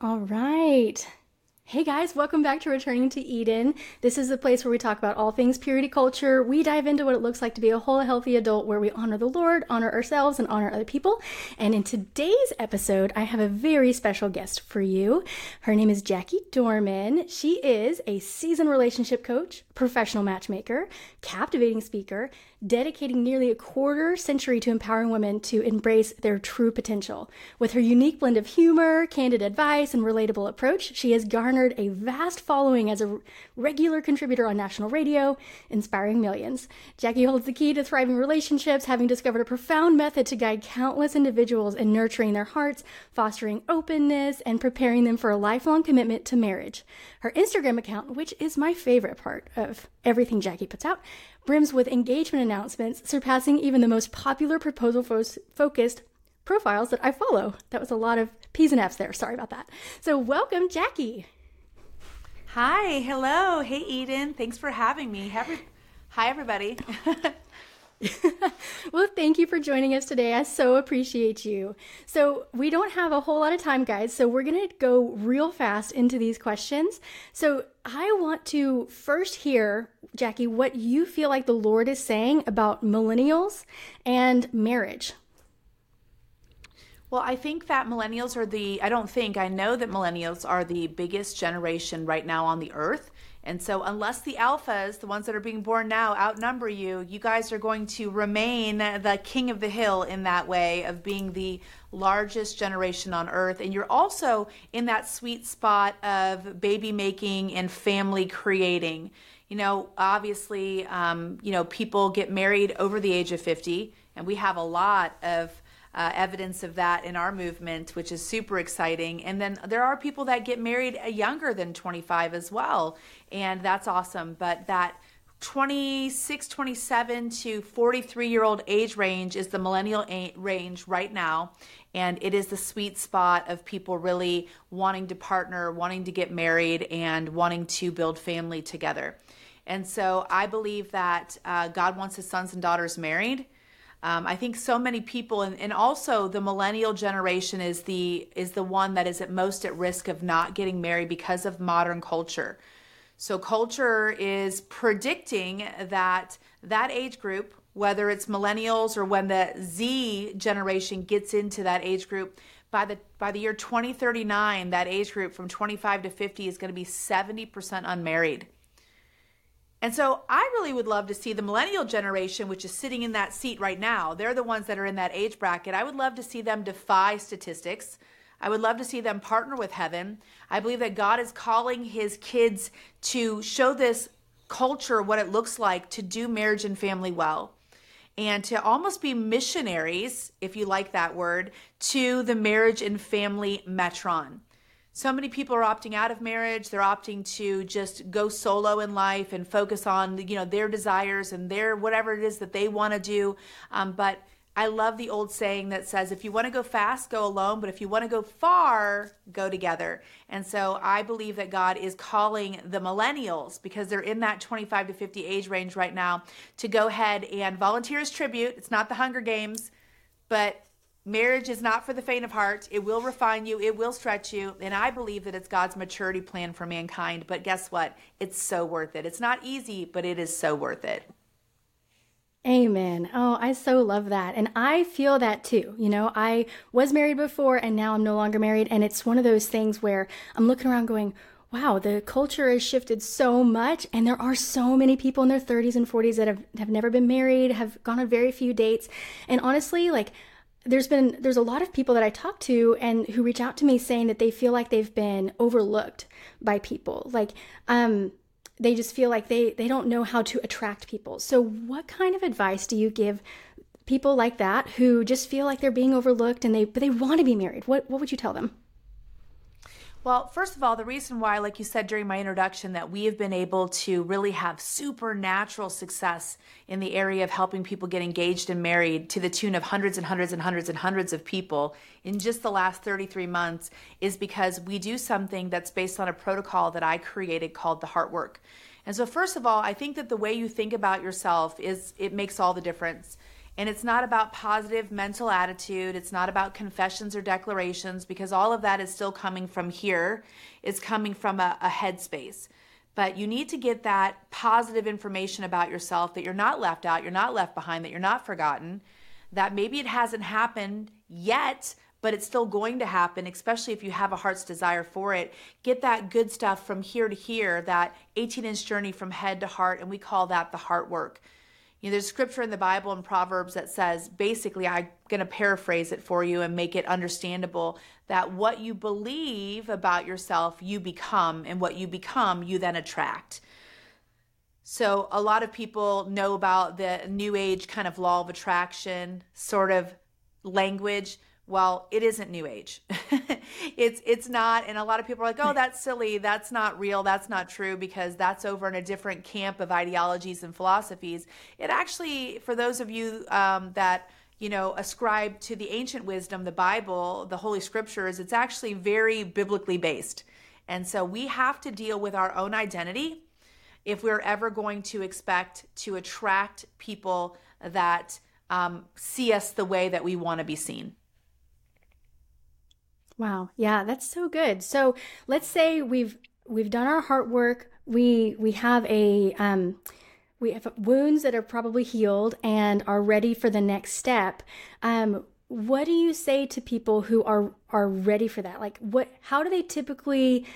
All right. Hey guys, welcome back to Returning to Eden. This is the place where we talk about all things purity culture. We dive into what it looks like to be a whole, healthy adult where we honor the Lord, honor ourselves, and honor other people. And in today's episode, I have a very special guest for you. Her name is Jackie Dorman. She is a seasoned relationship coach, professional matchmaker, captivating speaker, dedicating nearly a quarter century to empowering women to embrace their true potential. With her unique blend of humor, candid advice, and relatable approach, she has garnered a vast following as a regular contributor on national radio, inspiring millions. Jackie holds the key to thriving relationships, having discovered a profound method to guide countless individuals in nurturing their hearts, fostering openness, and preparing them for a lifelong commitment to marriage. Her Instagram account, which is my favorite part of everything Jackie puts out, brims with engagement announcements, surpassing even the most popular proposal fo- focused profiles that I follow. That was a lot of P's and F's there. Sorry about that. So, welcome, Jackie. Hi, hello. Hey, Eden. Thanks for having me. Hi, everybody. well, thank you for joining us today. I so appreciate you. So, we don't have a whole lot of time, guys, so we're going to go real fast into these questions. So, I want to first hear, Jackie, what you feel like the Lord is saying about millennials and marriage. Well, I think that millennials are the, I don't think, I know that millennials are the biggest generation right now on the earth. And so, unless the alphas, the ones that are being born now, outnumber you, you guys are going to remain the king of the hill in that way of being the largest generation on earth. And you're also in that sweet spot of baby making and family creating. You know, obviously, um, you know, people get married over the age of 50, and we have a lot of uh, evidence of that in our movement, which is super exciting. And then there are people that get married younger than 25 as well, and that's awesome. But that 26, 27 to 43 year old age range is the millennial range right now. And it is the sweet spot of people really wanting to partner, wanting to get married, and wanting to build family together. And so I believe that uh, God wants his sons and daughters married. Um, I think so many people, and, and also the millennial generation is the is the one that is at most at risk of not getting married because of modern culture. So culture is predicting that that age group, whether it's millennials or when the Z generation gets into that age group, by the by the year 2039, that age group from 25 to 50 is going to be 70% unmarried. And so I really would love to see the millennial generation, which is sitting in that seat right now. They're the ones that are in that age bracket. I would love to see them defy statistics. I would love to see them partner with heaven. I believe that God is calling his kids to show this culture what it looks like to do marriage and family well and to almost be missionaries, if you like that word, to the marriage and family metron so many people are opting out of marriage. They're opting to just go solo in life and focus on you know their desires and their whatever it is that they want to do. Um, but i love the old saying that says if you want to go fast go alone but if you want to go far go together. And so i believe that god is calling the millennials because they're in that 25 to 50 age range right now to go ahead and volunteer as tribute. It's not the hunger games but Marriage is not for the faint of heart. It will refine you, it will stretch you. And I believe that it's God's maturity plan for mankind. But guess what? It's so worth it. It's not easy, but it is so worth it. Amen. Oh, I so love that. And I feel that too. You know, I was married before and now I'm no longer married. And it's one of those things where I'm looking around going, wow, the culture has shifted so much. And there are so many people in their 30s and 40s that have, have never been married, have gone on very few dates. And honestly, like, there's been there's a lot of people that I talk to and who reach out to me saying that they feel like they've been overlooked by people. Like um they just feel like they they don't know how to attract people. So what kind of advice do you give people like that who just feel like they're being overlooked and they but they want to be married? What what would you tell them? Well, first of all, the reason why, like you said during my introduction, that we have been able to really have supernatural success in the area of helping people get engaged and married to the tune of hundreds and hundreds and hundreds and hundreds of people in just the last 33 months is because we do something that's based on a protocol that I created called the Heart Work. And so, first of all, I think that the way you think about yourself is it makes all the difference. And it's not about positive mental attitude. It's not about confessions or declarations because all of that is still coming from here. It's coming from a, a headspace. But you need to get that positive information about yourself that you're not left out, you're not left behind, that you're not forgotten, that maybe it hasn't happened yet, but it's still going to happen, especially if you have a heart's desire for it. Get that good stuff from here to here, that 18 inch journey from head to heart, and we call that the heart work. You know, there's scripture in the Bible and Proverbs that says basically, I'm going to paraphrase it for you and make it understandable that what you believe about yourself, you become, and what you become, you then attract. So, a lot of people know about the new age kind of law of attraction sort of language well it isn't new age. It's it's not and a lot of people are like oh that's silly. That's not real. That's not true because that's over in a different camp of ideologies and philosophies. It actually for those of you um, that you know ascribe to the ancient wisdom the bible the holy scriptures it's actually very biblically based. And so we have to deal with our own identity if we're ever going to expect to attract people that um, see us the way that we want to be seen Wow. Yeah, that's so good. So let's say we've we've done our heart work. We we have a um we have wounds that are probably healed and are ready for the next step. Um, what do you say to people who are are ready for that? Like what how do they typically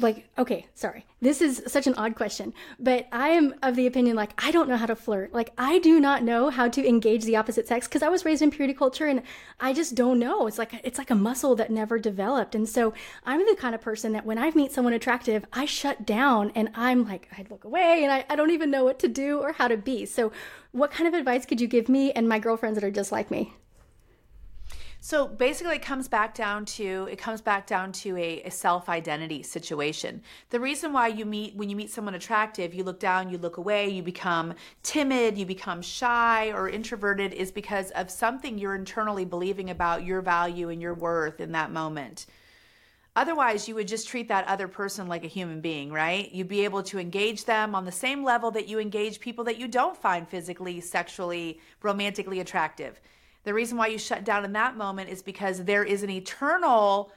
like okay sorry. This is such an odd question but i am of the opinion like i don't know how to flirt. Like i do not know how to engage the opposite sex because i was raised in purity culture and i just don't know. It's like it's like a muscle that never developed. And so i'm the kind of person that when i meet someone attractive i shut down and i'm like i look away and I, I don't even know what to do or how to be. So what kind of advice could you give me and my girlfriends that are just like me so basically, it comes back down to it comes back down to a, a self identity situation. The reason why you meet when you meet someone attractive, you look down, you look away, you become timid, you become shy or introverted, is because of something you're internally believing about your value and your worth in that moment. Otherwise, you would just treat that other person like a human being, right? You'd be able to engage them on the same level that you engage people that you don't find physically, sexually, romantically attractive. The reason why you shut down in that moment is because there is an eternal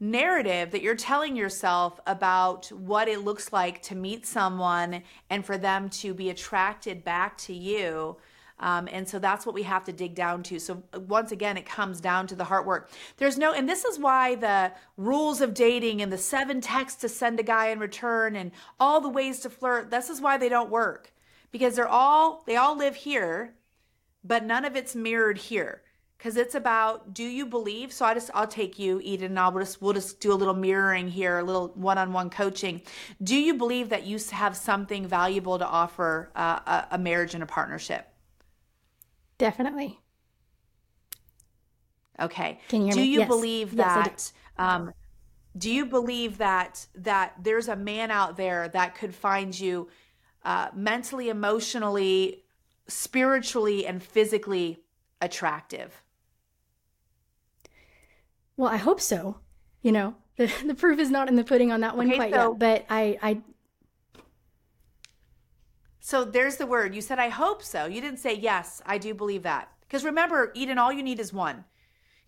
narrative that you're telling yourself about what it looks like to meet someone and for them to be attracted back to you. Um, and so that's what we have to dig down to. So once again, it comes down to the heart work. There's no, and this is why the rules of dating and the seven texts to send a guy in return and all the ways to flirt, this is why they don't work because they're all, they all live here but none of it's mirrored here because it's about do you believe so i just i'll take you eden and i'll just we'll just do a little mirroring here a little one-on-one coaching do you believe that you have something valuable to offer uh, a, a marriage and a partnership definitely okay Can you do me? you yes. believe yes, that do. um, do you believe that that there's a man out there that could find you uh, mentally emotionally spiritually and physically attractive? Well, I hope so. You know, the, the proof is not in the pudding on that one okay, quite so, yet, but I, I. So there's the word. You said, I hope so. You didn't say, yes, I do believe that. Because remember, Eden, all you need is one.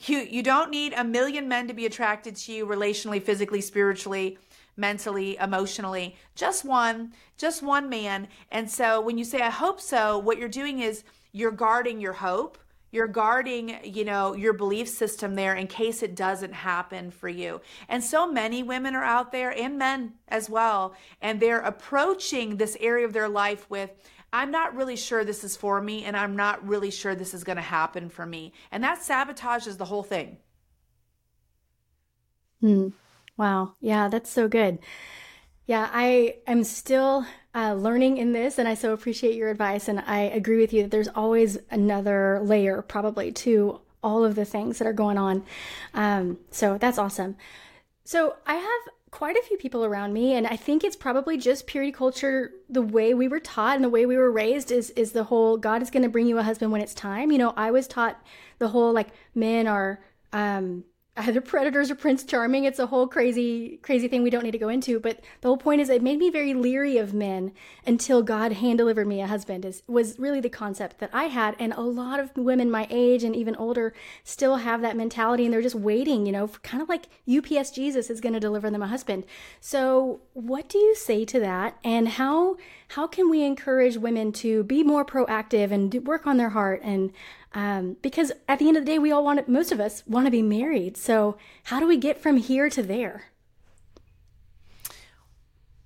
You, you don't need a million men to be attracted to you relationally, physically, spiritually mentally, emotionally, just one, just one man. And so when you say, I hope so, what you're doing is you're guarding your hope. You're guarding, you know, your belief system there in case it doesn't happen for you. And so many women are out there and men as well. And they're approaching this area of their life with, I'm not really sure this is for me, and I'm not really sure this is going to happen for me. And that sabotages the whole thing. Hmm. Wow. Yeah, that's so good. Yeah, I am still uh, learning in this, and I so appreciate your advice. And I agree with you that there's always another layer, probably, to all of the things that are going on. Um, so that's awesome. So I have quite a few people around me, and I think it's probably just purity culture. The way we were taught and the way we were raised is is the whole God is going to bring you a husband when it's time. You know, I was taught the whole like men are um, either predators or Prince Charming. It's a whole crazy, crazy thing we don't need to go into. But the whole point is, it made me very leery of men until God hand delivered me a husband. Is was really the concept that I had, and a lot of women my age and even older still have that mentality, and they're just waiting, you know, for kind of like UPS Jesus is going to deliver them a husband. So, what do you say to that, and how how can we encourage women to be more proactive and work on their heart and um, because at the end of the day, we all want to, most of us want to be married. So, how do we get from here to there?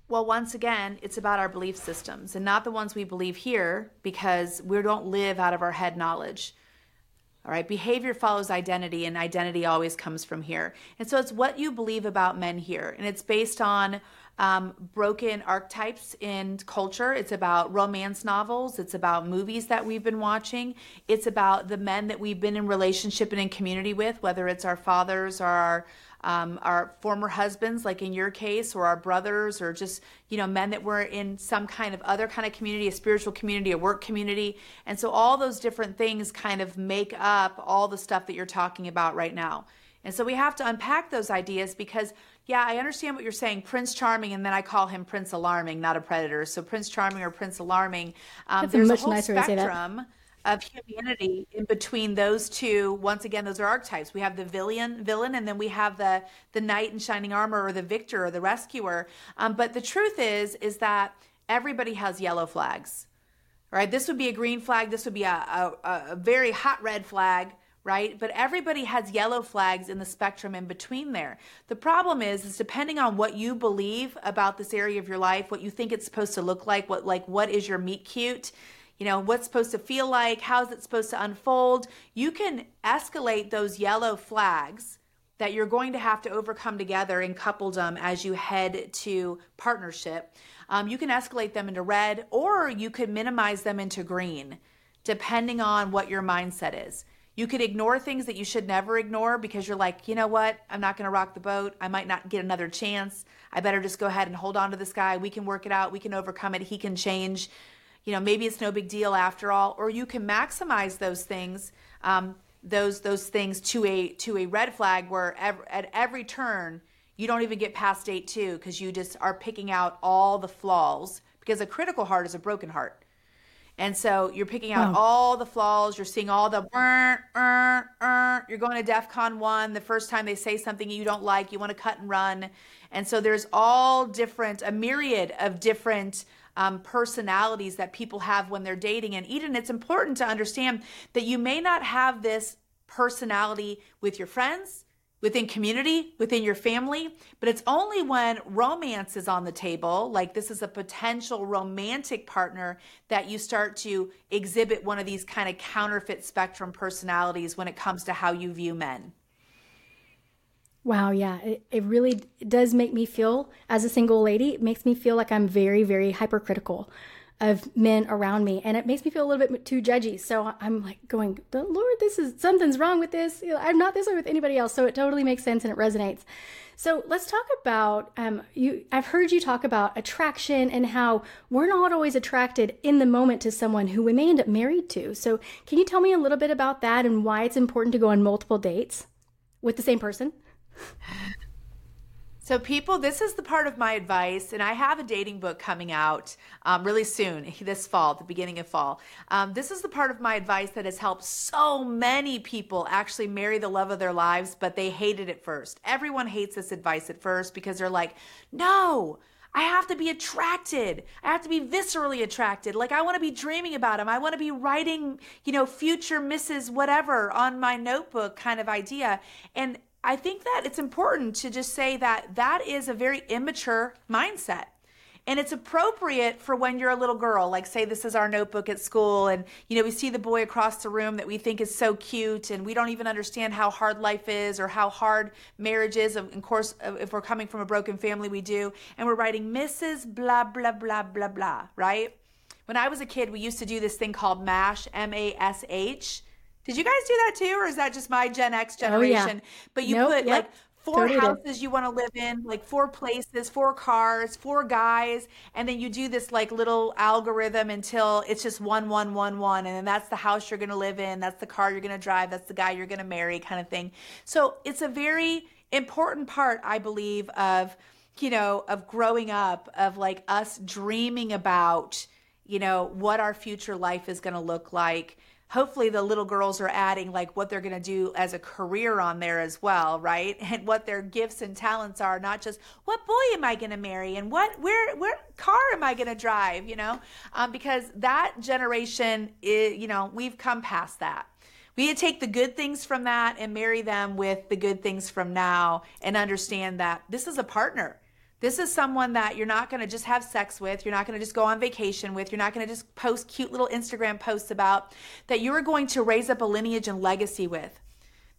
Well, once again, it's about our belief systems and not the ones we believe here because we don't live out of our head knowledge. All right, behavior follows identity, and identity always comes from here. And so it's what you believe about men here, and it's based on um, broken archetypes in culture. It's about romance novels. It's about movies that we've been watching. It's about the men that we've been in relationship and in community with, whether it's our fathers or our um, our former husbands, like in your case, or our brothers, or just you know men that were in some kind of other kind of community, a spiritual community, a work community, and so all those different things kind of make up all the stuff that you're talking about right now. And so we have to unpack those ideas because yeah, I understand what you're saying, Prince Charming, and then I call him Prince Alarming, not a predator. So Prince Charming or Prince Alarming. Um, there's a, whole spectrum of humanity in between those two. Once again, those are archetypes. We have the villain, villain, and then we have the the knight in shining armor, or the victor, or the rescuer. Um, but the truth is, is that everybody has yellow flags. Right? This would be a green flag. This would be a, a, a very hot red flag right? But everybody has yellow flags in the spectrum in between there. The problem is is depending on what you believe about this area of your life, what you think it's supposed to look like, what like what is your meet cute, you know, what's supposed to feel like, how's it supposed to unfold, you can escalate those yellow flags that you're going to have to overcome together in coupledom as you head to partnership. Um, you can escalate them into red or you could minimize them into green, depending on what your mindset is. You could ignore things that you should never ignore because you're like, you know what? I'm not going to rock the boat. I might not get another chance. I better just go ahead and hold on to this guy. We can work it out. We can overcome it. He can change. You know, maybe it's no big deal after all. Or you can maximize those things, um, those those things to a to a red flag where ev- at every turn you don't even get past date two because you just are picking out all the flaws because a critical heart is a broken heart. And so you're picking out all the flaws. You're seeing all the, uh, uh, uh. you're going to DEF CON 1. The first time they say something you don't like, you want to cut and run. And so there's all different, a myriad of different um, personalities that people have when they're dating. And Eden, it's important to understand that you may not have this personality with your friends within community, within your family. But it's only when romance is on the table, like this is a potential romantic partner, that you start to exhibit one of these kind of counterfeit spectrum personalities when it comes to how you view men. Wow, yeah, it, it really does make me feel, as a single lady, it makes me feel like I'm very, very hypercritical of men around me and it makes me feel a little bit too judgy. So i'm like going the lord this is something's wrong with this. I'm not this way with anybody else. So it totally makes sense and it resonates. So let's talk about um, you i've heard you talk about attraction and how we're not always attracted in the moment to someone who we may end up married to. So can you tell me a little bit about that and why it's important to go on multiple dates with the same person so, people, this is the part of my advice, and I have a dating book coming out um, really soon, this fall, the beginning of fall. Um, this is the part of my advice that has helped so many people actually marry the love of their lives, but they hated it first. Everyone hates this advice at first because they're like, no, I have to be attracted. I have to be viscerally attracted. Like I want to be dreaming about him. I want to be writing, you know, future Mrs. whatever on my notebook kind of idea. And I think that it's important to just say that that is a very immature mindset. And it's appropriate for when you're a little girl, like say this is our notebook at school and you know we see the boy across the room that we think is so cute and we don't even understand how hard life is or how hard marriage is. Of course, if we're coming from a broken family, we do. And we're writing Mrs. blah blah blah blah blah, right? When I was a kid, we used to do this thing called MASH, M A S H did you guys do that too, or is that just my Gen X generation? Oh, yeah. But you nope, put yep. like four totally houses you want to live in, like four places, four cars, four guys, and then you do this like little algorithm until it's just one, one, one, one, and then that's the house you're going to live in, that's the car you're going to drive, that's the guy you're going to marry, kind of thing. So it's a very important part, I believe, of you know, of growing up, of like us dreaming about, you know, what our future life is going to look like hopefully the little girls are adding like what they're going to do as a career on there as well right? And what their gifts and talents are not just what boy am i going to marry? And what where where car am i going to drive? You know? Um, because that generation is, you know we've come past that. We need to take the good things from that and marry them with the good things from now and understand that this is a partner this is someone that you're not going to just have sex with, you're not going to just go on vacation with, you're not going to just post cute little Instagram posts about, that you are going to raise up a lineage and legacy with.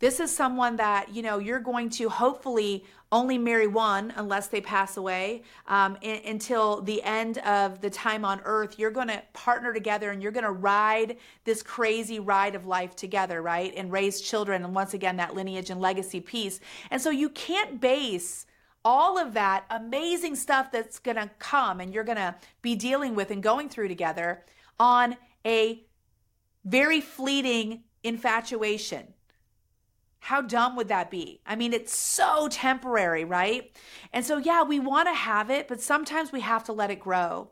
This is someone that, you know, you're going to hopefully only marry one unless they pass away um, in, until the end of the time on earth. You're going to partner together and you're going to ride this crazy ride of life together, right? And raise children. And once again, that lineage and legacy piece. And so you can't base all of that amazing stuff that's going to come and you're going to be dealing with and going through together on a very fleeting infatuation. How dumb would that be? I mean, it's so temporary, right? And so, yeah, we want to have it, but sometimes we have to let it grow.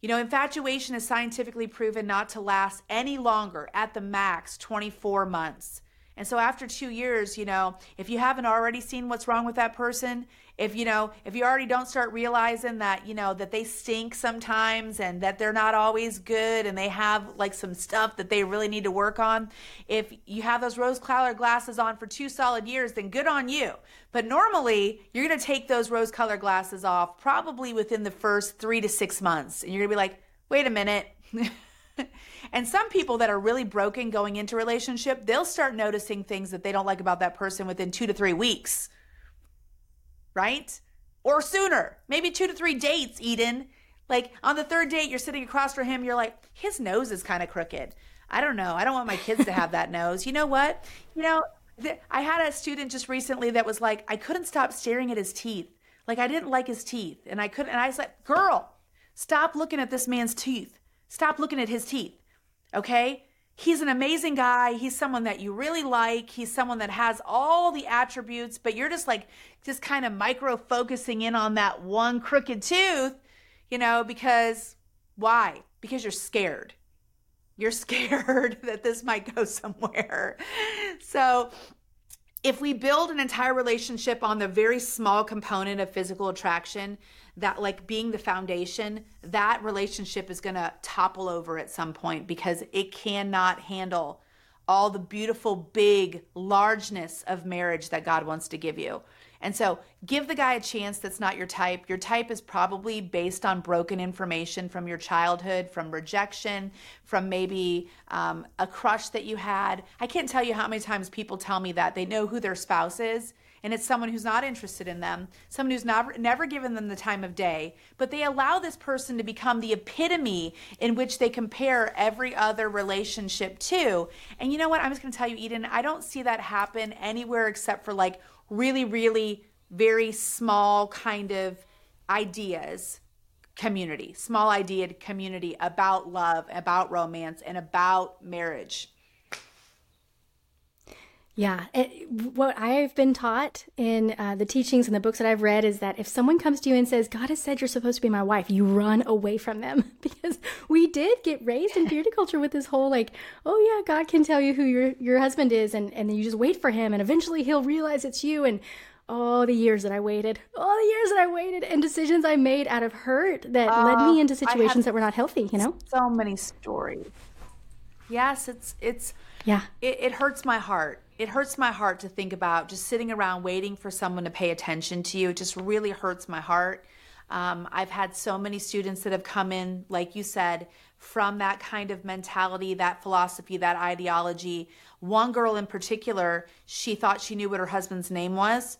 You know, infatuation is scientifically proven not to last any longer, at the max 24 months. And so after two years, you know, if you haven't already seen what's wrong with that person, if you know, if you already don't start realizing that, you know, that they stink sometimes and that they're not always good and they have like some stuff that they really need to work on, if you have those rose colored glasses on for two solid years, then good on you. But normally, you're going to take those rose colored glasses off probably within the first 3 to 6 months. And you're going to be like, "Wait a minute." And some people that are really broken going into relationship, they'll start noticing things that they don't like about that person within 2 to 3 weeks. Right? Or sooner. Maybe 2 to 3 dates, Eden. Like on the third date, you're sitting across from him, you're like, his nose is kind of crooked. I don't know. I don't want my kids to have that nose. You know what? You know, th- I had a student just recently that was like, I couldn't stop staring at his teeth. Like I didn't like his teeth. And I couldn't, and I said, girl, stop looking at this man's teeth. Stop looking at his teeth. Okay? He's an amazing guy. He's someone that you really like. He's someone that has all the attributes, but you're just like, just kind of micro focusing in on that one crooked tooth, you know, because why? Because you're scared. You're scared that this might go somewhere. So, if we build an entire relationship on the very small component of physical attraction, that like being the foundation, that relationship is going to topple over at some point because it cannot handle all the beautiful, big largeness of marriage that God wants to give you. And so give the guy a chance that's not your type. Your type is probably based on broken information from your childhood, from rejection, from maybe um, a crush that you had. I can't tell you how many times people tell me that they know who their spouse is and it's someone who's not interested in them, someone who's never never given them the time of day, but they allow this person to become the epitome in which they compare every other relationship to. And you know what? I'm just going to tell you Eden, I don't see that happen anywhere except for like really really very small kind of ideas community, small idea community about love, about romance, and about marriage. Yeah. It, what I've been taught in uh, the teachings and the books that I've read is that if someone comes to you and says, God has said you're supposed to be my wife, you run away from them because we did get raised in purity culture with this whole like, oh yeah, God can tell you who your, your husband is and, and then you just wait for him and eventually he'll realize it's you. And all the years that I waited, all the years that I waited and decisions I made out of hurt that uh, led me into situations that were not healthy, you know? So many stories. Yes, it's, it's, yeah, it, it hurts my heart it hurts my heart to think about just sitting around waiting for someone to pay attention to you. It just really hurts my heart. Um, I've had so many students that have come in, like you said, from that kind of mentality, that philosophy, that ideology. One girl in particular, she thought she knew what her husband's name was.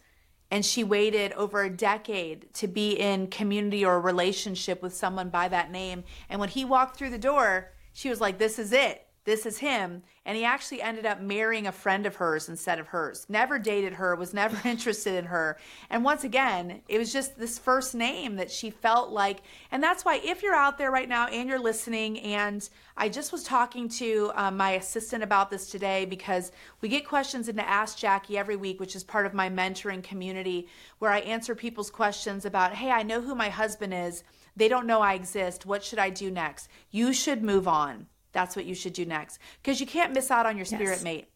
And she waited over a decade to be in community or relationship with someone by that name. And when he walked through the door, she was like, This is it. This is him. And he actually ended up marrying a friend of hers instead of hers. Never dated her, was never interested in her. And once again, it was just this first name that she felt like. And that's why, if you're out there right now and you're listening, and I just was talking to um, my assistant about this today because we get questions into Ask Jackie every week, which is part of my mentoring community, where I answer people's questions about, hey, I know who my husband is. They don't know I exist. What should I do next? You should move on that's what you should do next because you can't miss out on your spirit yes. mate.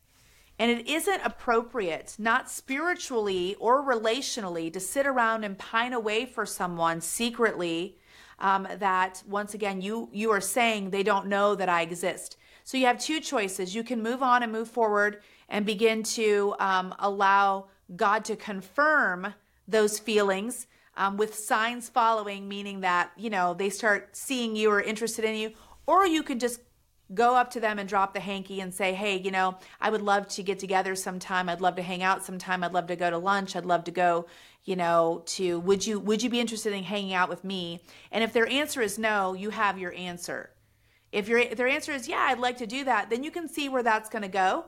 And it isn't appropriate, not spiritually or relationally, to sit around and pine away for someone secretly um, that, once again, you, you are saying they don't know that I exist. So you have two choices. You can move on and move forward and begin to um, allow God to confirm those feelings um, with signs following, meaning that, you know, they start seeing you or interested in you, or you can just go up to them and drop the hanky and say, hey, you know, I would love to get together sometime. I'd love to hang out sometime. I'd love to go to lunch. I'd love to go, you know, to would you would you be interested in hanging out with me? And if their answer is no, you have your answer. If your if their answer is yeah, I'd like to do that, then you can see where that's going to go.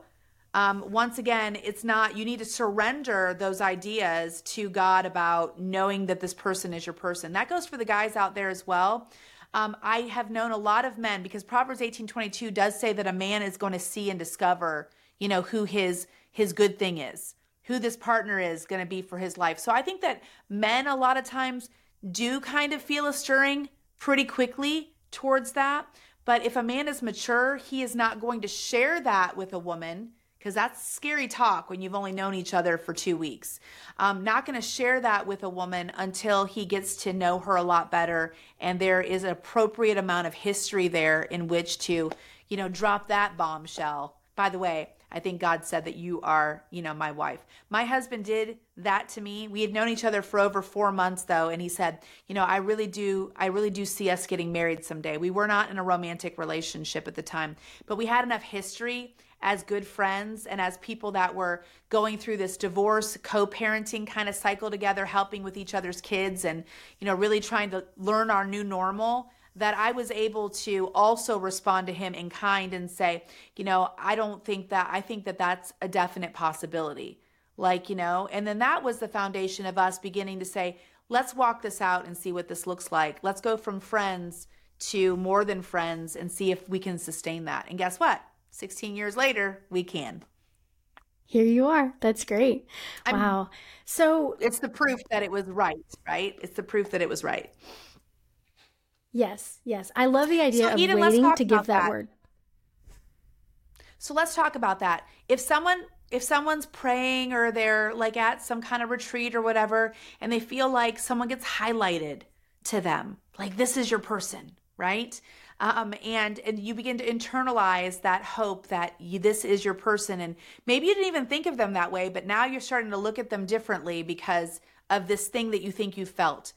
Um, once again, it's not, you need to surrender those ideas to God about knowing that this person is your person. That goes for the guys out there as well. Um, I have known a lot of men because Proverbs 18:22 does say that a man is going to see and discover, you know, who his his good thing is, who this partner is going to be for his life. So I think that men a lot of times do kind of feel a stirring pretty quickly towards that. But if a man is mature, he is not going to share that with a woman because that's scary talk when you've only known each other for two weeks. I'm not going to share that with a woman until he gets to know her a lot better and there is an appropriate amount of history there in which to, you know, drop that bombshell. By the way, I think God said that you are, you know, my wife. My husband did that to me. We had known each other for over 4 months though, and he said, "You know, I really do I really do see us getting married someday." We were not in a romantic relationship at the time, but we had enough history as good friends and as people that were going through this divorce co-parenting kind of cycle together helping with each other's kids and you know really trying to learn our new normal that I was able to also respond to him in kind and say, you know, I don't think that I think that that's a definite possibility. Like, you know, and then that was the foundation of us beginning to say, let's walk this out and see what this looks like. Let's go from friends to more than friends and see if we can sustain that. And guess what? 16 years later, we can. Here you are. That's great. I'm, wow. So it's the proof that it was right, right? It's the proof that it was right. Yes, yes. I love the idea so, of Eden, waiting to give that, that word. So let's talk about that. If someone if someone's praying or they're like at some kind of retreat or whatever and they feel like someone gets highlighted to them, like this is your person, right? Um, and and you begin to internalize that hope that you, this is your person. And maybe you didn't even think of them that way but now you're starting to look at them differently because of this thing that you think you felt.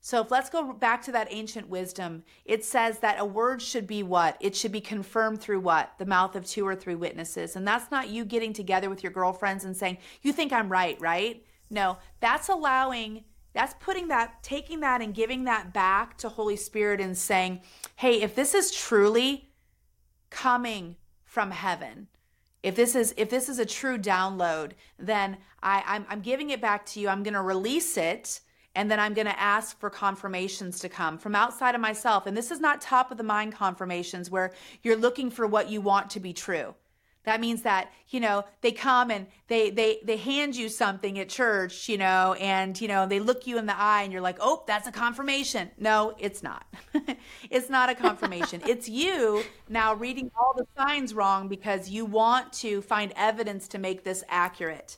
So if let's go back to that ancient wisdom it says that a word should be what? It should be confirmed through what? The mouth of two or three witnesses. And that's not you getting together with your girlfriends and saying you think i'm right right? No that's allowing that's putting that, taking that and giving that back to Holy Spirit and saying, hey, if this is truly coming from heaven, if this is if this is a true download, then I, I'm, I'm giving it back to you. I'm going to release it and then I'm going to ask for confirmations to come from outside of myself. And this is not top of the mind confirmations where you're looking for what you want to be true. That means that, you know, they come and they they they hand you something at church, you know, and you know, they look you in the eye and you're like, "Oh, that's a confirmation." No, it's not. it's not a confirmation. it's you now reading all the signs wrong because you want to find evidence to make this accurate.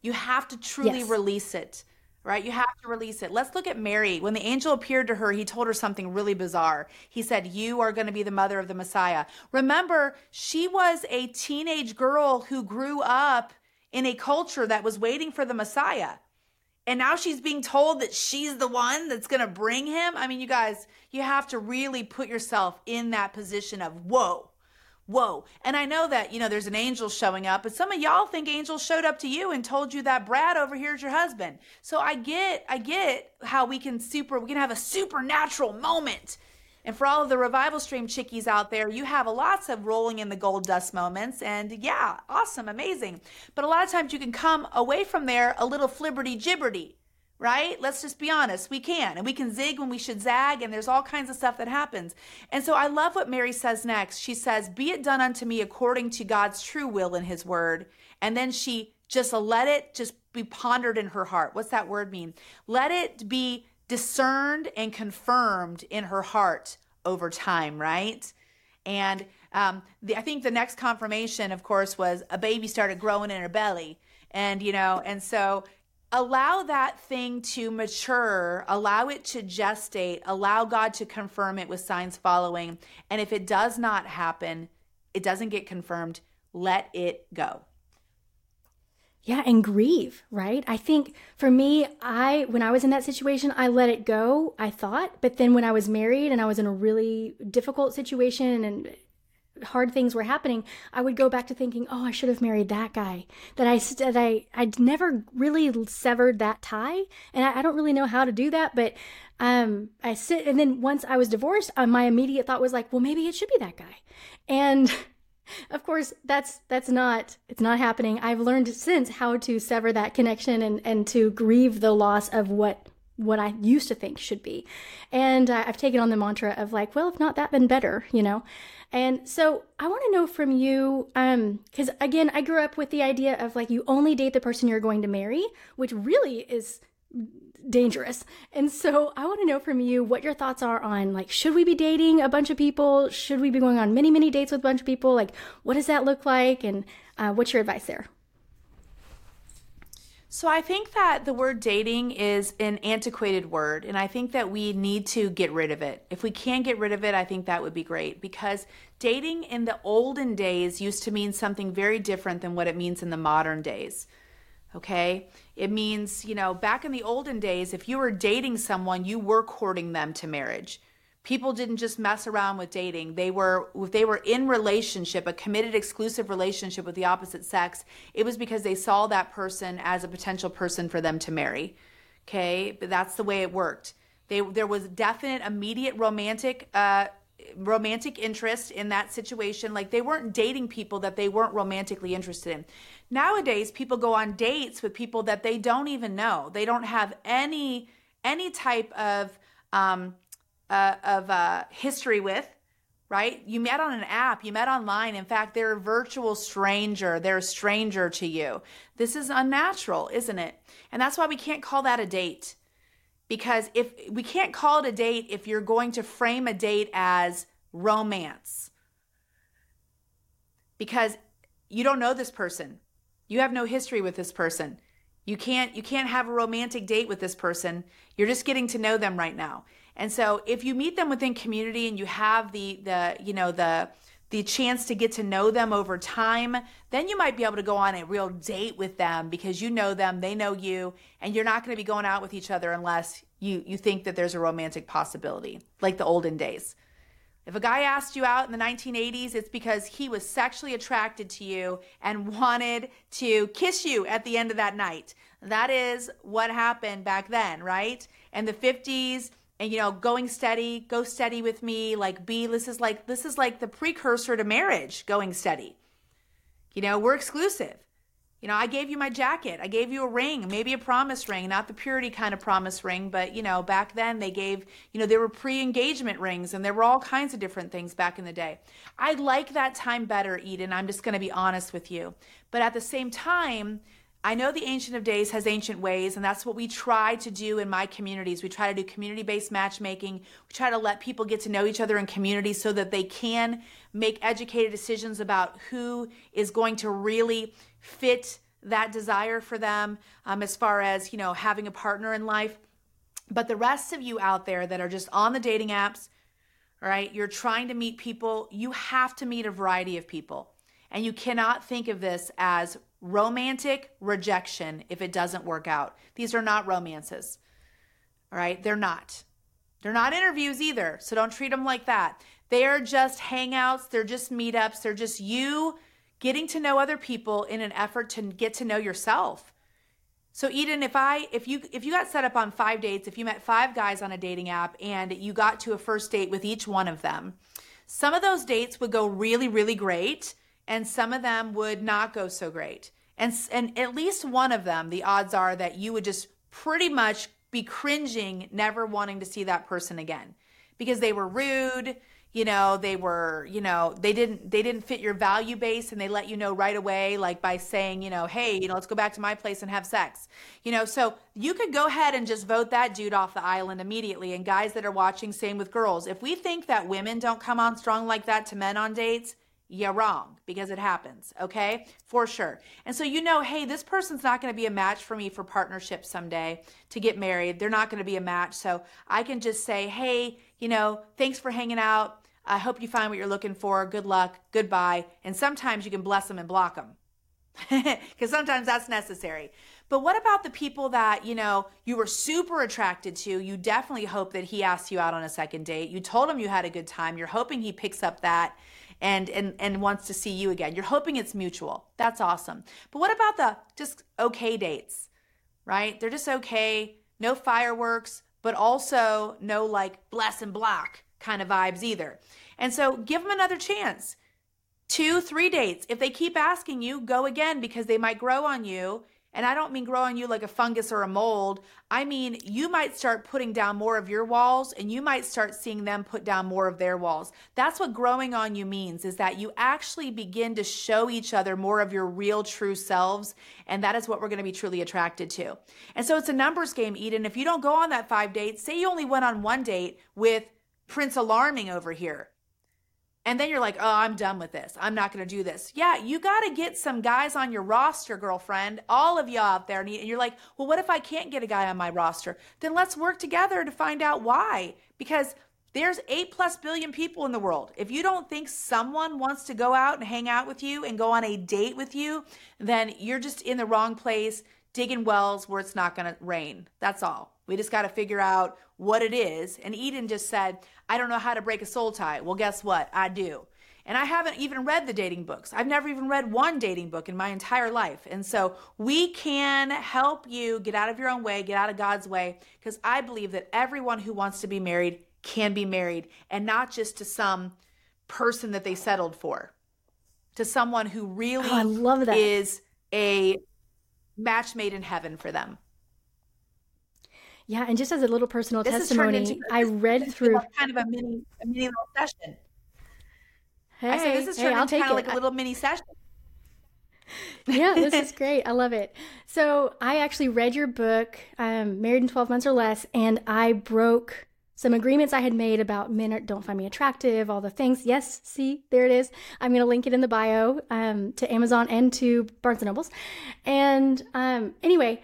You have to truly yes. release it right? You have to release it. Let's look at Mary. When the angel appeared to her, he told her something really bizarre. He said, You are going to be the mother of the Messiah. Remember, she was a teenage girl who grew up in a culture that was waiting for the Messiah. And now she's being told that she's the one that's going to bring him. I mean, you guys, you have to really put yourself in that position of, whoa, whoa. And I know that, you know, there's an angel showing up, but some of y'all think angels showed up to you and told you that Brad over here is your husband. So I get, I get how we can super, we can have a supernatural moment And for all of the revival stream chickies out there, you have lots of rolling in the gold dust moments. And yeah, awesome, amazing. But a lot of times you can come away from there a little flibberty gibberty, right? Let's just be honest. We can. And we can zig when we should zag. And there's all kinds of stuff that happens. And so I love what Mary says next. She says, Be it done unto me according to God's true will in his word. And then she just let it just be pondered in her heart. What's that word mean? Let it be discerned and confirmed in her heart over time, right? And um, the, I think the next confirmation, of course, was a baby started growing in her belly. And, you know, and so allow that thing to mature, allow it to gestate, allow God to confirm it with signs following. And if it does not happen, it doesn't get confirmed, let it go. Yeah, and grieve, right? I think for me, I when I was in that situation, I let it go, I thought, but then when I was married and I was in a really difficult situation and hard things were happening, I would go back to thinking, "Oh, I should have married that guy." That I that I I'd never really severed that tie, and I, I don't really know how to do that. But um, I sit, and then once I was divorced, uh, my immediate thought was like, "Well, maybe it should be that guy," and of course that's that's not it's not happening i've learned since how to sever that connection and and to grieve the loss of what what i used to think should be and uh, i've taken on the mantra of like well if not that then better you know and so i want to know from you um because again i grew up with the idea of like you only date the person you're going to marry which really is dangerous. And so I want to know from you what your thoughts are on like, should we be dating a bunch of people? Should we be going on many, many dates with a bunch of people? Like, what does that look like? And uh, what's your advice there? So I think that the word dating is an antiquated word, and I think that we need to get rid of it. If we can get rid of it, I think that would be great because dating in the olden days used to mean something very different than what it means in the modern days. Okay? It means, you know, back in the olden days, if you were dating someone, you were courting them to marriage. People didn't just mess around with dating. They were if they were in relationship, a committed exclusive relationship with the opposite sex, it was because they saw that person as a potential person for them to marry. Okay? But that's the way it worked. They, there was definite immediate romantic uh, romantic interest in that situation. Like they weren't dating people that they weren't romantically interested in. Nowadays, people go on dates with people that they don't even know. They don't have any any type of um, uh, of uh, history with. Right? You met on an app, you met online. In fact, they're a virtual stranger. They're a stranger to you. This is unnatural, isn't it? And that's why we can't call that a date because if we can't call it a date if you're going to frame a date as romance because you don't know this person you have no history with this person you can't you can't have a romantic date with this person you're just getting to know them right now and so if you meet them within community and you have the the you know the the chance to get to know them over time, then you might be able to go on a real date with them because you know them, they know you, and you're not going to be going out with each other unless you you think that there's a romantic possibility, like the olden days. If a guy asked you out in the 1980s, it's because he was sexually attracted to you and wanted to kiss you at the end of that night. That is what happened back then, right? And the 50s, and you know going steady go steady with me like be this is like this is like the precursor to marriage going steady. You know we're exclusive. You know i gave you my jacket. I gave you a ring maybe a promise ring not the purity kind of promise ring but you know back then they gave you know there were pre-engagement rings and there were all kinds of different things back in the day. I like that time better eden i'm just going to be honest with you. But at the same time I know the Ancient of Days has ancient ways, and that's what we try to do in my communities. We try to do community based matchmaking. We try to let people get to know each other in community so that they can make educated decisions about who is going to really fit that desire for them um, as far as, you know, having a partner in life. But the rest of you out there that are just on the dating apps, all right, you're trying to meet people, you have to meet a variety of people. And you cannot think of this as romantic rejection if it doesn't work out. These are not romances. All right, they're not. They're not interviews either, so don't treat them like that. They are just hangouts, they're just meetups, they're just you getting to know other people in an effort to get to know yourself. So Eden, if I if you if you got set up on five dates, if you met five guys on a dating app and you got to a first date with each one of them, some of those dates would go really really great and some of them would not go so great. And and at least one of them, the odds are that you would just pretty much be cringing never wanting to see that person again. Because they were rude, you know they were you know they didn't they didn't fit your value base and they let you know right away like by saying you know hey you know let's go back to my place and have sex. You know so you could go ahead and just vote that dude off the island immediately. And guys that are watching same with girls. If we think that women don't come on strong like that to men on dates you're wrong because it happens, okay? For sure. And so you know, hey, this person's not going to be a match for me for partnership someday to get married. They're not going to be a match. So I can just say, hey, you know, thanks for hanging out. I hope you find what you're looking for. Good luck. Goodbye. And sometimes you can bless them and block them because sometimes that's necessary. But what about the people that, you know, you were super attracted to? You definitely hope that he asked you out on a second date. You told him you had a good time. You're hoping he picks up that and and and wants to see you again. You're hoping it's mutual. That's awesome. But what about the just okay dates? Right? They're just okay. No fireworks, but also no like bless and block kind of vibes either. And so give them another chance. Two, three dates. If they keep asking you, go again because they might grow on you. And I don't mean growing you like a fungus or a mold. I mean, you might start putting down more of your walls and you might start seeing them put down more of their walls. That's what growing on you means is that you actually begin to show each other more of your real true selves. And that is what we're going to be truly attracted to. And so it's a numbers game, Eden. If you don't go on that five dates, say you only went on one date with Prince Alarming over here. And then you're like, oh, I'm done with this. I'm not going to do this. Yeah, you got to get some guys on your roster, girlfriend. All of y'all out there. And you're like, well, what if I can't get a guy on my roster? Then let's work together to find out why. Because there's eight plus billion people in the world. If you don't think someone wants to go out and hang out with you and go on a date with you, then you're just in the wrong place digging wells where it's not going to rain. That's all. We just got to figure out what it is. And Eden just said, I don't know how to break a soul tie. Well, guess what? I do. And I haven't even read the dating books. I've never even read one dating book in my entire life. And so we can help you get out of your own way, get out of God's way, because I believe that everyone who wants to be married can be married and not just to some person that they settled for, to someone who oh, really oh, I love that. is a match made in heaven for them. Yeah, and just as a little personal this testimony, I read through kind of a mini, a mini little session. Hey, I said this is hey, I'll take kind of like a little mini session. yeah, this is great. I love it. So I actually read your book, um, Married in 12 Months or Less, and I broke some agreements I had made about men don't find me attractive, all the things. Yes, see, there it is. I'm going to link it in the bio um, to Amazon and to Barnes and Nobles. And um, anyway,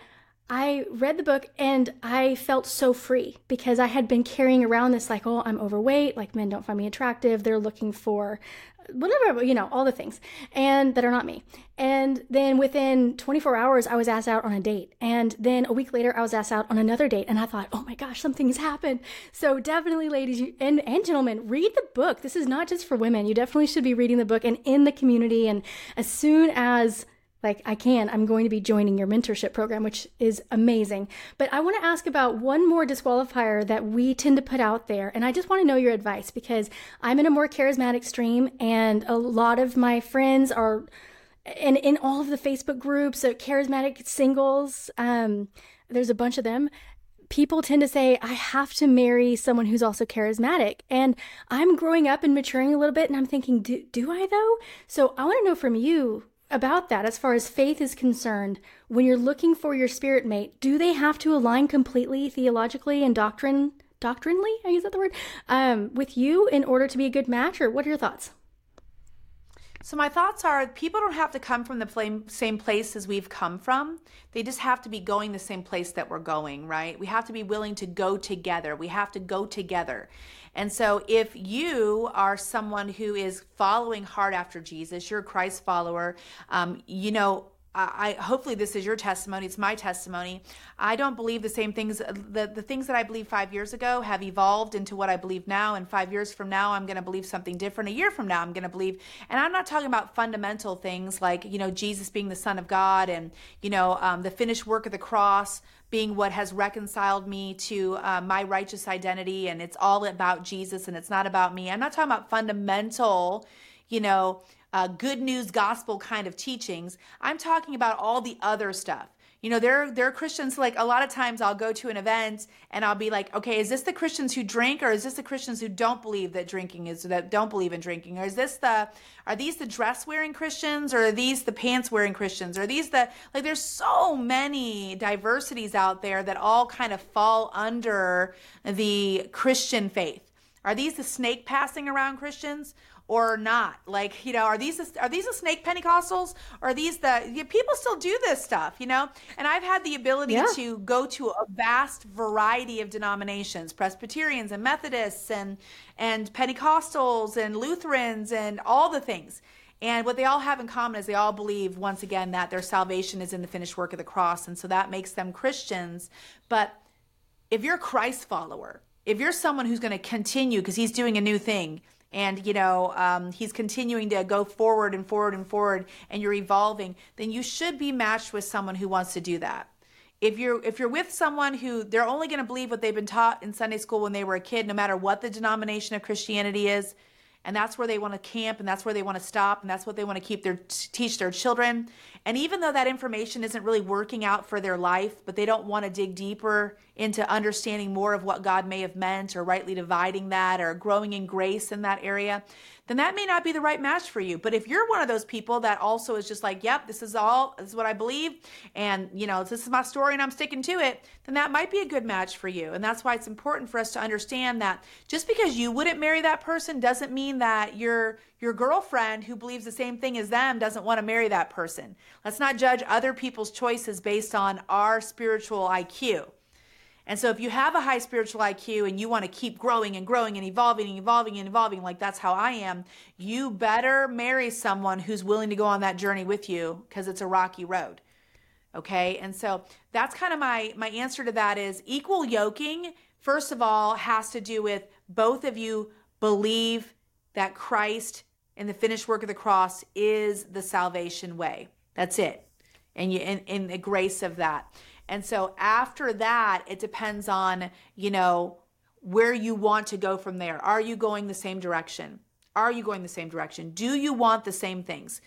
I read the book and I felt so free because I had been carrying around this like, oh, I'm overweight, like men don't find me attractive. They're looking for whatever, you know, all the things and that are not me. And then within 24 hours, I was asked out on a date. And then a week later, I was asked out on another date. And I thought, oh my gosh, something's happened. So definitely, ladies and, and gentlemen, read the book. This is not just for women. You definitely should be reading the book and in the community. And as soon as like I can, I'm going to be joining your mentorship program, which is amazing. But I want to ask about one more disqualifier that we tend to put out there. And I just want to know your advice because I'm in a more charismatic stream and a lot of my friends are and in all of the Facebook groups, of charismatic singles, um, there's a bunch of them. People tend to say, I have to marry someone who's also charismatic. And I'm growing up and maturing a little bit, and I'm thinking, do, do I though? So I want to know from you about that as far as faith is concerned when you're looking for your spirit mate do they have to align completely theologically and doctrine doctrinally? I use that the word um, with you in order to be a good match or what are your thoughts so my thoughts are people don't have to come from the same place as we've come from. They just have to be going the same place that we're going, right? We have to be willing to go together. We have to go together. And so if you are someone who is following hard after Jesus, you're a Christ follower, um, you know, I, hopefully this is your testimony. It's my testimony. I don't believe the same things. The the things that I believed five years ago have evolved into what I believe now. And five years from now, I'm going to believe something different. A year from now, I'm going to believe. And I'm not talking about fundamental things like you know Jesus being the Son of God and you know um, the finished work of the cross being what has reconciled me to uh, my righteous identity. And it's all about Jesus and it's not about me. I'm not talking about fundamental, you know uh, good news gospel kind of teachings. I'm talking about all the other stuff. You know, there there are Christians like a lot of times I'll go to an event and I'll be like, okay, is this the Christians who drink, or is this the Christians who don't believe that drinking is that don't believe in drinking, or is this the are these the dress wearing Christians, or are these the pants wearing Christians, are these the like? There's so many diversities out there that all kind of fall under the Christian faith. Are these the snake passing around Christians? Or not? Like, you know, are these are these the snake Pentecostals? Or are these the yeah, people still do this stuff? You know, and I've had the ability yeah. to go to a vast variety of denominations, Presbyterians and Methodists and and Pentecostals and Lutherans and all the things. And what they all have in common is they all believe, once again, that their salvation is in the finished work of the cross. And so that makes them Christians. But if you're a Christ follower, if you're someone who's going to continue because he's doing a new thing, and you know um, he's continuing to go forward and forward and forward and you're evolving then you should be matched with someone who wants to do that. If you're if you're with someone who they're only going to believe what they've been taught in sunday school when they were a kid no matter what the denomination of christianity is and that's where they want to camp and that's where they want to stop and that's what they want to keep their teach their children. And even though that information isn't really working out for their life but they don't want to dig deeper into understanding more of what God may have meant or rightly dividing that or growing in grace in that area then that may not be the right match for you. But if you're one of those people that also is just like, yep, this is all, this is what I believe, and you know, this is my story and I'm sticking to it, then that might be a good match for you. And that's why it's important for us to understand that just because you wouldn't marry that person doesn't mean that your your girlfriend who believes the same thing as them doesn't want to marry that person. Let's not judge other people's choices based on our spiritual IQ. And so if you have a high spiritual IQ and you want to keep growing and growing and evolving and evolving and evolving, like that's how I am, you better marry someone who's willing to go on that journey with you because it's a rocky road. Okay? And so that's kind of my my answer to that is equal yoking first of all has to do with both of you believe that Christ and the finished work of the cross is the salvation way. That's it. And you in, in the grace of that. And so after that, it depends on, you know, where you want to go from there. Are you going the same direction? Are you going the same direction? Do you want the same things?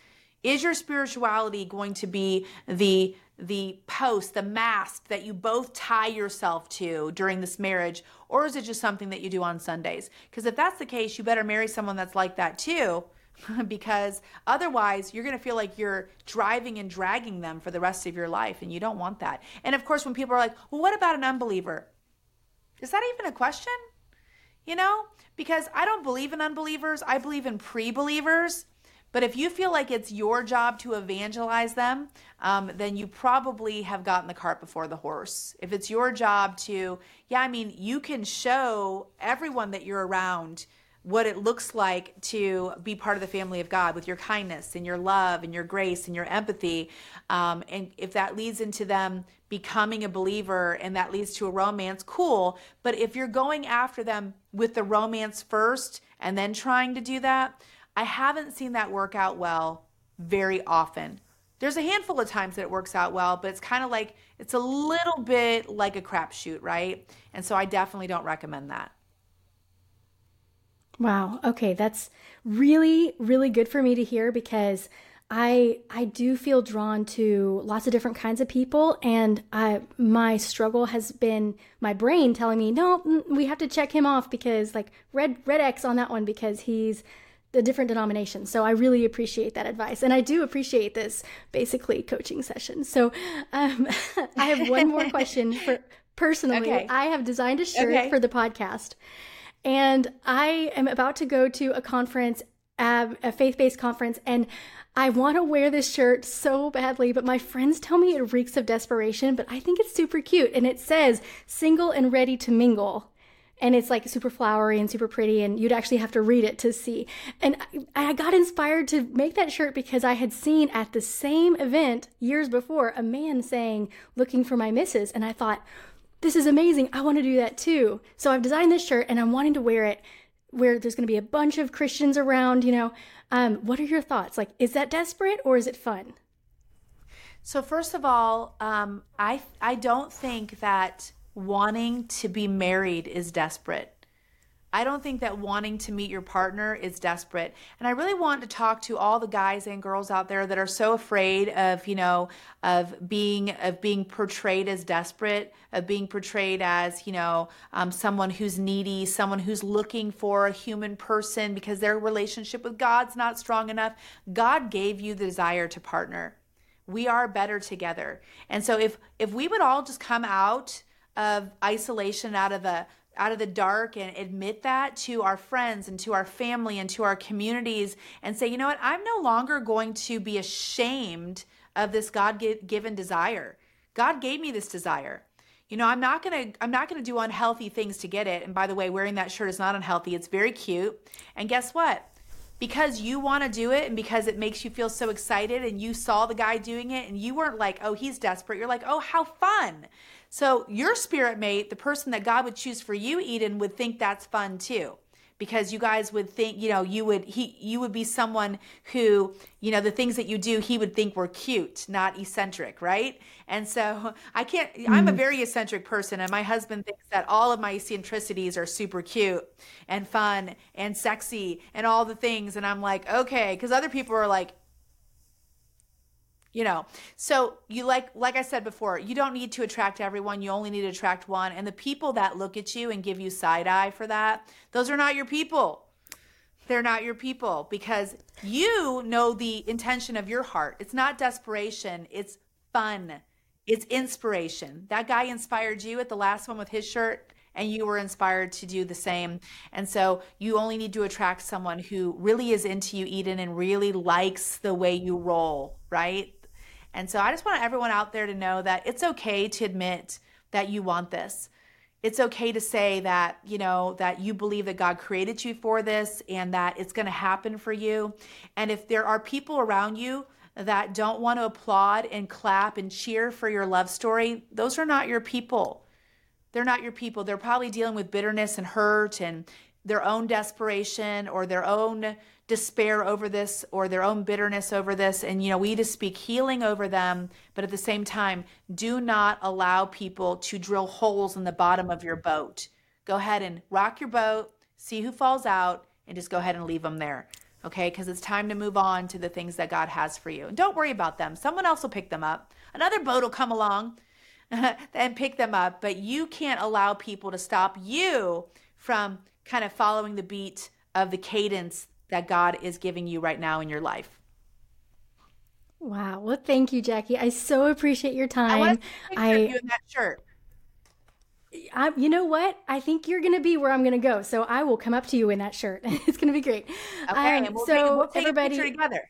Is your spirituality going to be the the post, the mask that you both tie yourself to during this marriage, or is it just something that you do on Sundays? Because if that's the case, you better marry someone that's like that too, because otherwise you're going to feel like you're driving and dragging them for the rest of your life and you don't want that. And of course when people are like, "Well, what about an unbeliever?" Is that even a question? You know? Because I don't believe in unbelievers. I believe in pre-believers. But if you feel like it's your job to evangelize them, um, then you probably have gotten the cart before the horse. If it's your job to, yeah, I mean, you can show everyone that you're around what it looks like to be part of the family of God with your kindness and your love and your grace and your empathy. Um, and if that leads into them becoming a believer and that leads to a romance, cool. But if you're going after them with the romance first and then trying to do that, I haven't seen that work out well very often. There's a handful of times that it works out well, but it's kind of like it's a little bit like a crapshoot, right? And so I definitely don't recommend that. Wow. Okay, that's really really good for me to hear because I I do feel drawn to lots of different kinds of people and I my struggle has been my brain telling me no mm, we have to check him off because like red red X on that one because he's the different denominations. So I really appreciate that advice. And I do appreciate this basically coaching session. So um, I have one more question for personally. Okay. I have designed a shirt okay. for the podcast and I am about to go to a conference, a faith based conference, and I want to wear this shirt so badly, but my friends tell me it reeks of desperation, but I think it's super cute. And it says single and ready to mingle. and it's like super flowery and super pretty and you'd actually have to read it to see and I, I got inspired to make that shirt because i had seen at the same event years before a man saying looking for my missus and i thought this is amazing i want to do that too. So i've designed this shirt and i'm wanting to wear it where there's going to be a bunch of christians around you know. Um, what are your thoughts? Like is that desperate or is it fun? So first of all um, i i don't think that wanting to be married is desperate. I don't think that wanting to meet your partner is desperate. And I really want to talk to all the guys and girls out there that are so afraid of, you know, of being of being portrayed as desperate, of being portrayed as, you know, um, someone who's needy, someone who's looking for a human person because their relationship with God's not strong enough. God gave you the desire to partner. We are better together. And so if if we would all just come out of isolation out of the out of the dark and admit that to our friends and to our family and to our communities and say, you know what, I'm no longer going to be ashamed of this God given desire. God gave me this desire. You know, I'm not to I'm not to do unhealthy things to get it. And by the way, wearing that shirt is not unhealthy. It's very cute. And guess what? Because you want to do it and because it makes you feel so excited and you saw the guy doing it and you weren't like, "Oh, he's desperate." You're like, "Oh, how fun." So your spirit mate, the person that God would choose for you, Eden, would think that's fun too. Because you guys would think, you know, you would he you would be someone who, you know, the things that you do, he would think were cute, not eccentric, right? And so I can't mm. I'm a mm-hmm. very eccentric person and my husband thinks that all of my eccentricities are super cute and fun and sexy and all the things and I'm like, okay, because other people are like, you know. So you like like i said before you don't need to attract everyone. You only need to attract one. And the people that look at you and give you side eye for that those are not your people. They're not your people because you know the intention of your heart. It's not desperation. It's fun. It's inspiration. That guy inspired you at the last one with his shirt and you were inspired to do the same. And so you only need to attract someone who really is into you, Eden, and really likes the way you roll, right? And so I just want everyone out there to know that it's okay to admit that you want this. It's okay to say that, you know, that you believe that God created you for this and that it's going to happen for you. And if there are people around you that don't want to applaud and clap and cheer for your love story, those are not your people. They're not your people. They're probably dealing with bitterness and hurt and their own desperation or their own despair over this or their own bitterness over this. And, you know, we to speak healing over them. But at the same time, do not allow people to drill holes in the bottom of your boat. Go ahead and rock your boat, see who falls out, and just go ahead and leave them there. Okay, because it's time to move on to the things that God has for you. And don't worry about them. Someone else will pick them up. Another boat will come along and pick them up. But you can't allow people to stop you from kind of following the beat of the cadence that God is giving you right now in your life. Wow. Well, thank you, Jackie. I so appreciate your time. I, I you in that shirt. I, you know what? I think you're going to be where I'm going to go. So I will come up to you in that shirt. it's going to be great. Okay. Um, we'll so take, we'll take everybody together.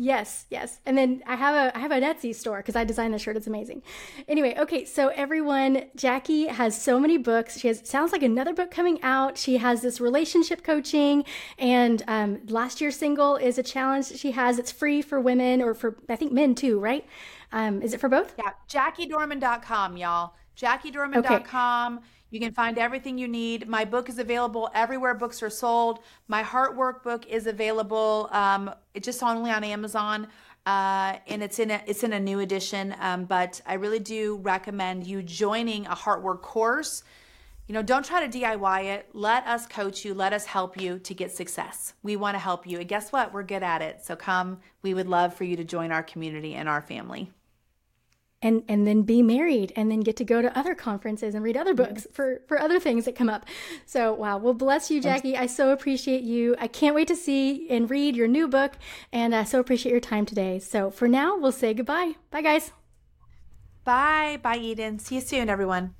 Yes, yes. And then I have a I have an Etsy store because I designed the shirt. It's amazing. Anyway, okay, so everyone, Jackie has so many books. She has sounds like another book coming out. She has this relationship coaching, and um, last year's single is a challenge that she has. It's free for women or for I think men too, right? Um, is it for both? Yeah, JackieDorman.com, y'all. JackieDorman.com. Okay. You can find everything you need. My book is available everywhere books are sold. My Heart Workbook is available um, just only on Amazon. Uh, and it's in a it's in a new edition. Um, but I really do recommend you joining a Heartwork course. You know, don't try to DIY it. Let us coach you. Let us help you to get success. We want to help you, and guess what? We're good at it. So come. We would love for you to join our community and our family and and then be married and then get to go to other conferences and read other books for for other things that come up. So wow. Well bless you jackie. I so appreciate you. I can't wait to see and read your new book and i so appreciate your time today. So for now we'll say goodbye. Bye guys. Bye. Bye eden. See you soon everyone